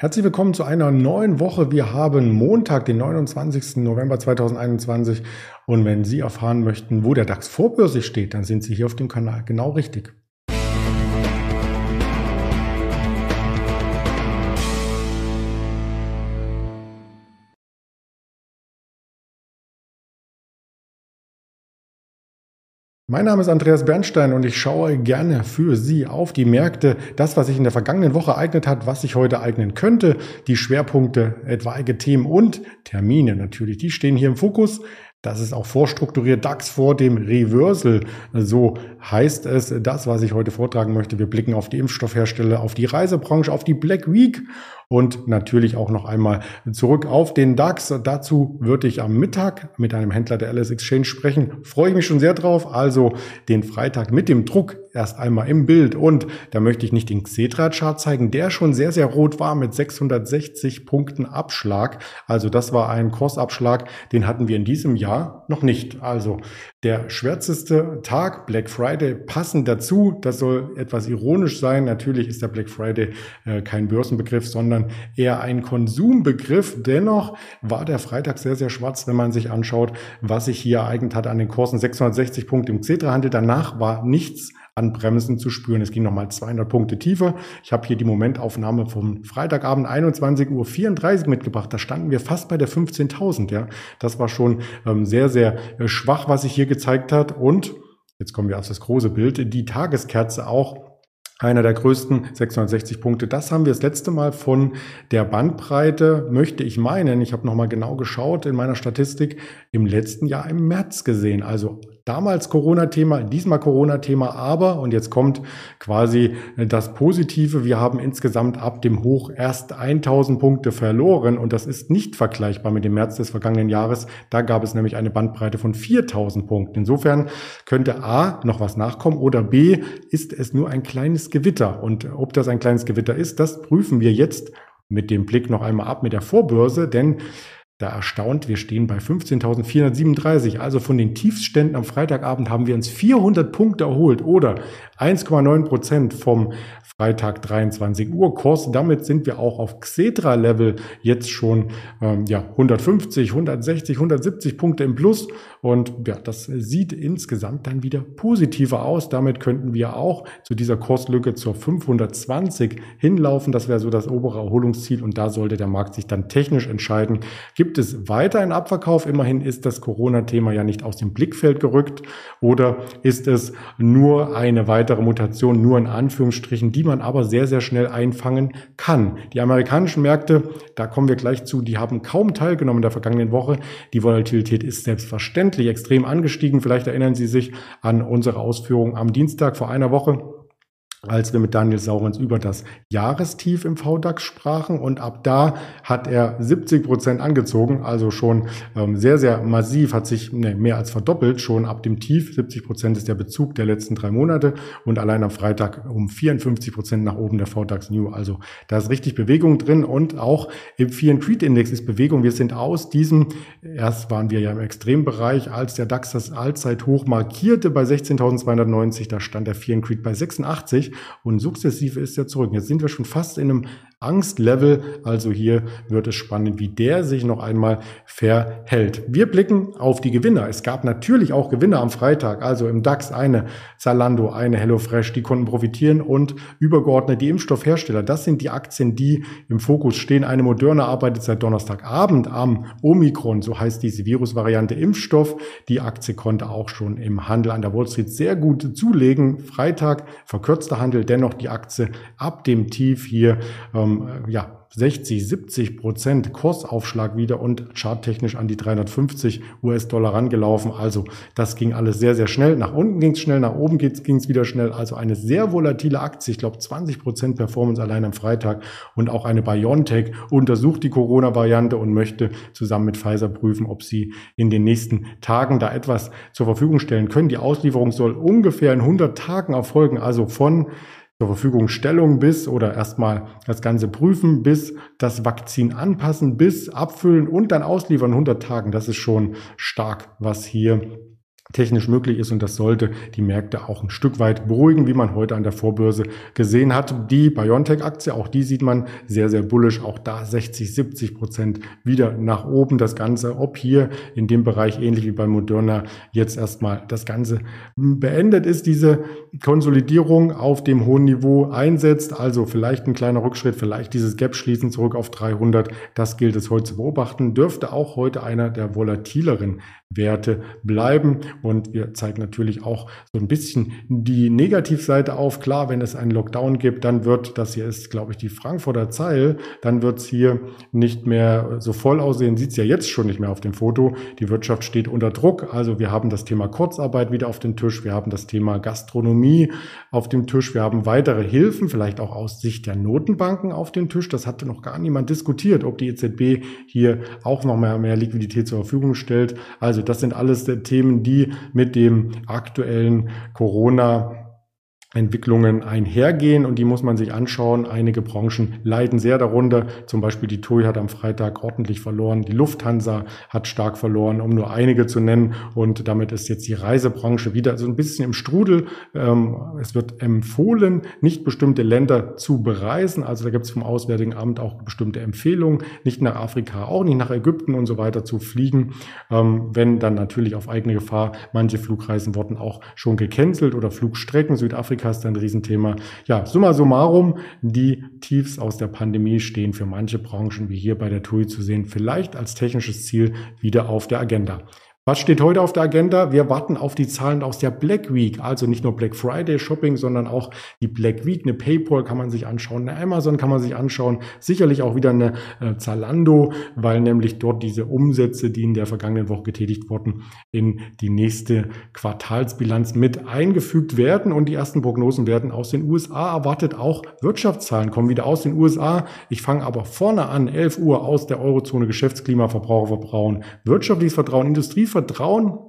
Herzlich willkommen zu einer neuen Woche. Wir haben Montag, den 29. November 2021. Und wenn Sie erfahren möchten, wo der DAX vorbörslich steht, dann sind Sie hier auf dem Kanal genau richtig. Mein Name ist Andreas Bernstein und ich schaue gerne für Sie auf die Märkte. Das, was sich in der vergangenen Woche ereignet hat, was sich heute ereignen könnte, die Schwerpunkte, etwaige Themen und Termine natürlich, die stehen hier im Fokus. Das ist auch vorstrukturiert DAX vor dem Reversal. So heißt es das, was ich heute vortragen möchte. Wir blicken auf die Impfstoffhersteller, auf die Reisebranche, auf die Black Week und natürlich auch noch einmal zurück auf den DAX. Dazu würde ich am Mittag mit einem Händler der LS Exchange sprechen. Freue ich mich schon sehr drauf. Also den Freitag mit dem Druck erst einmal im Bild und da möchte ich nicht den Xetra-Chart zeigen, der schon sehr, sehr rot war mit 660 Punkten Abschlag. Also das war ein Kursabschlag, den hatten wir in diesem Jahr noch nicht. Also der schwärzeste Tag, Black Friday, passend dazu. Das soll etwas ironisch sein. Natürlich ist der Black Friday äh, kein Börsenbegriff, sondern sondern eher ein Konsumbegriff. Dennoch war der Freitag sehr, sehr schwarz, wenn man sich anschaut, was sich hier ereignet hat an den Kursen. 660 Punkte im Xetra-Handel. Danach war nichts an Bremsen zu spüren. Es ging nochmal 200 Punkte tiefer. Ich habe hier die Momentaufnahme vom Freitagabend 21.34 Uhr mitgebracht. Da standen wir fast bei der 15.000. Ja, das war schon ähm, sehr, sehr äh, schwach, was sich hier gezeigt hat. Und jetzt kommen wir auf das große Bild. Die Tageskerze auch einer der größten 660 Punkte. Das haben wir das letzte Mal von der Bandbreite, möchte ich meinen, ich habe nochmal genau geschaut in meiner Statistik, im letzten Jahr im März gesehen. Also damals Corona-Thema, diesmal Corona-Thema, aber, und jetzt kommt quasi das Positive, wir haben insgesamt ab dem Hoch erst 1000 Punkte verloren und das ist nicht vergleichbar mit dem März des vergangenen Jahres. Da gab es nämlich eine Bandbreite von 4000 Punkten. Insofern könnte A noch was nachkommen oder B ist es nur ein kleines Gewitter. Und ob das ein kleines Gewitter ist, das prüfen wir jetzt mit dem Blick noch einmal ab mit der Vorbörse, denn da erstaunt, wir stehen bei 15.437. Also von den Tiefständen am Freitagabend haben wir uns 400 Punkte erholt oder 1,9 Prozent vom Freitag 23 Uhr Kurs. Damit sind wir auch auf Xetra-Level jetzt schon ähm, ja, 150, 160, 170 Punkte im Plus. Und ja, das sieht insgesamt dann wieder positiver aus. Damit könnten wir auch zu dieser Kurslücke zur 520 hinlaufen. Das wäre so das obere Erholungsziel. Und da sollte der Markt sich dann technisch entscheiden. Gibt es weiter einen Abverkauf? Immerhin ist das Corona-Thema ja nicht aus dem Blickfeld gerückt. Oder ist es nur eine weitere Mutation, nur in Anführungsstrichen, die man aber sehr, sehr schnell einfangen kann. Die amerikanischen Märkte, da kommen wir gleich zu, die haben kaum teilgenommen in der vergangenen Woche. Die Volatilität ist selbstverständlich extrem angestiegen. Vielleicht erinnern Sie sich an unsere Ausführungen am Dienstag vor einer Woche als wir mit Daniel Saurens über das Jahrestief im VDAX sprachen. Und ab da hat er 70 Prozent angezogen, also schon ähm, sehr, sehr massiv, hat sich ne, mehr als verdoppelt, schon ab dem Tief. 70 Prozent ist der Bezug der letzten drei Monate und allein am Freitag um 54 Prozent nach oben der VDAX New. Also da ist richtig Bewegung drin und auch im Fear and Creed Index ist Bewegung. Wir sind aus diesem, erst waren wir ja im Extrembereich, als der DAX das Allzeithoch markierte bei 16.290, da stand der Fear and Creed bei 86 und sukzessive ist er zurück. Jetzt sind wir schon fast in einem Angstlevel. Also hier wird es spannend, wie der sich noch einmal verhält. Wir blicken auf die Gewinner. Es gab natürlich auch Gewinner am Freitag. Also im DAX eine Zalando, eine HelloFresh, die konnten profitieren und übergeordnet die Impfstoffhersteller. Das sind die Aktien, die im Fokus stehen. Eine Moderna arbeitet seit Donnerstagabend am Omikron, so heißt diese Virusvariante Impfstoff. Die Aktie konnte auch schon im Handel an der Wall Street sehr gut zulegen. Freitag verkürzter Handel, dennoch die Aktie ab dem Tief hier ähm, um, ja, 60, 70 Prozent Kursaufschlag wieder und charttechnisch an die 350 US-Dollar rangelaufen. Also das ging alles sehr, sehr schnell. Nach unten ging es schnell, nach oben ging es wieder schnell. Also eine sehr volatile Aktie. Ich glaube 20 Prozent Performance allein am Freitag. Und auch eine BioNTech untersucht die Corona-Variante und möchte zusammen mit Pfizer prüfen, ob sie in den nächsten Tagen da etwas zur Verfügung stellen können. Die Auslieferung soll ungefähr in 100 Tagen erfolgen. Also von zur Verfügung Stellung bis oder erstmal das Ganze prüfen, bis das Vakzin anpassen, bis abfüllen und dann ausliefern 100 Tagen. Das ist schon stark, was hier technisch möglich ist und das sollte die Märkte auch ein Stück weit beruhigen, wie man heute an der Vorbörse gesehen hat. Die BioNTech-Aktie, auch die sieht man sehr, sehr bullisch, auch da 60, 70 Prozent wieder nach oben. Das Ganze, ob hier in dem Bereich ähnlich wie bei Moderna jetzt erstmal das Ganze beendet ist, diese Konsolidierung auf dem hohen Niveau einsetzt, also vielleicht ein kleiner Rückschritt, vielleicht dieses Gap schließen zurück auf 300, das gilt es heute zu beobachten, dürfte auch heute einer der volatileren Werte bleiben. Und wir zeigen natürlich auch so ein bisschen die Negativseite auf. Klar, wenn es einen Lockdown gibt, dann wird, das hier ist, glaube ich, die Frankfurter Zeil, dann wird es hier nicht mehr so voll aussehen. Sieht es ja jetzt schon nicht mehr auf dem Foto. Die Wirtschaft steht unter Druck. Also wir haben das Thema Kurzarbeit wieder auf dem Tisch. Wir haben das Thema Gastronomie auf dem Tisch. Wir haben weitere Hilfen, vielleicht auch aus Sicht der Notenbanken auf dem Tisch. Das hatte noch gar niemand diskutiert, ob die EZB hier auch noch mehr, mehr Liquidität zur Verfügung stellt. Also also das sind alles Themen, die mit dem aktuellen Corona Entwicklungen einhergehen und die muss man sich anschauen. Einige Branchen leiden sehr darunter. Zum Beispiel die TUI hat am Freitag ordentlich verloren. Die Lufthansa hat stark verloren, um nur einige zu nennen. Und damit ist jetzt die Reisebranche wieder so ein bisschen im Strudel. Ähm, es wird empfohlen, nicht bestimmte Länder zu bereisen. Also da gibt es vom Auswärtigen Amt auch bestimmte Empfehlungen, nicht nach Afrika, auch nicht nach Ägypten und so weiter zu fliegen. Ähm, wenn dann natürlich auf eigene Gefahr manche Flugreisen wurden auch schon gecancelt oder Flugstrecken Südafrika Ist ein Riesenthema. Ja, summa summarum, die Tiefs aus der Pandemie stehen für manche Branchen, wie hier bei der TUI zu sehen, vielleicht als technisches Ziel wieder auf der Agenda. Was steht heute auf der Agenda? Wir warten auf die Zahlen aus der Black Week, also nicht nur Black Friday Shopping, sondern auch die Black Week. Eine PayPal kann man sich anschauen, eine Amazon kann man sich anschauen, sicherlich auch wieder eine äh, Zalando, weil nämlich dort diese Umsätze, die in der vergangenen Woche getätigt wurden, in die nächste Quartalsbilanz mit eingefügt werden und die ersten Prognosen werden aus den USA erwartet. Auch Wirtschaftszahlen kommen wieder aus den USA. Ich fange aber vorne an, 11 Uhr aus der Eurozone Geschäftsklima, Verbrauchervertrauen, wirtschaftliches Vertrauen, Industrievertrauen, Vertrauen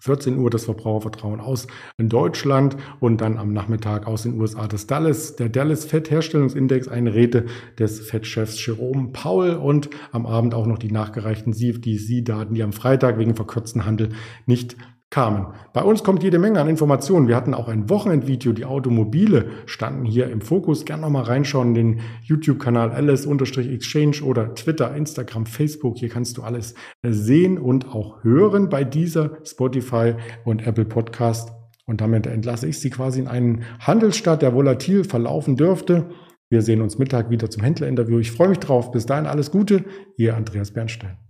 14 Uhr das Verbrauchervertrauen aus in Deutschland und dann am Nachmittag aus den USA das Dallas, der Dallas Fettherstellungsindex, eine Rede des Fettchefs Jerome Paul und am Abend auch noch die nachgereichten CFDC-Daten, die am Freitag wegen verkürzten Handel nicht kamen. Bei uns kommt jede Menge an Informationen. Wir hatten auch ein Wochenendvideo. Die Automobile standen hier im Fokus. Gerne nochmal reinschauen in den YouTube-Kanal ls-exchange oder Twitter, Instagram, Facebook. Hier kannst du alles sehen und auch hören bei dieser Spotify und Apple Podcast. Und damit entlasse ich Sie quasi in einen Handelsstart, der volatil verlaufen dürfte. Wir sehen uns Mittag wieder zum Händlerinterview. Ich freue mich drauf. Bis dahin alles Gute. Ihr Andreas Bernstein.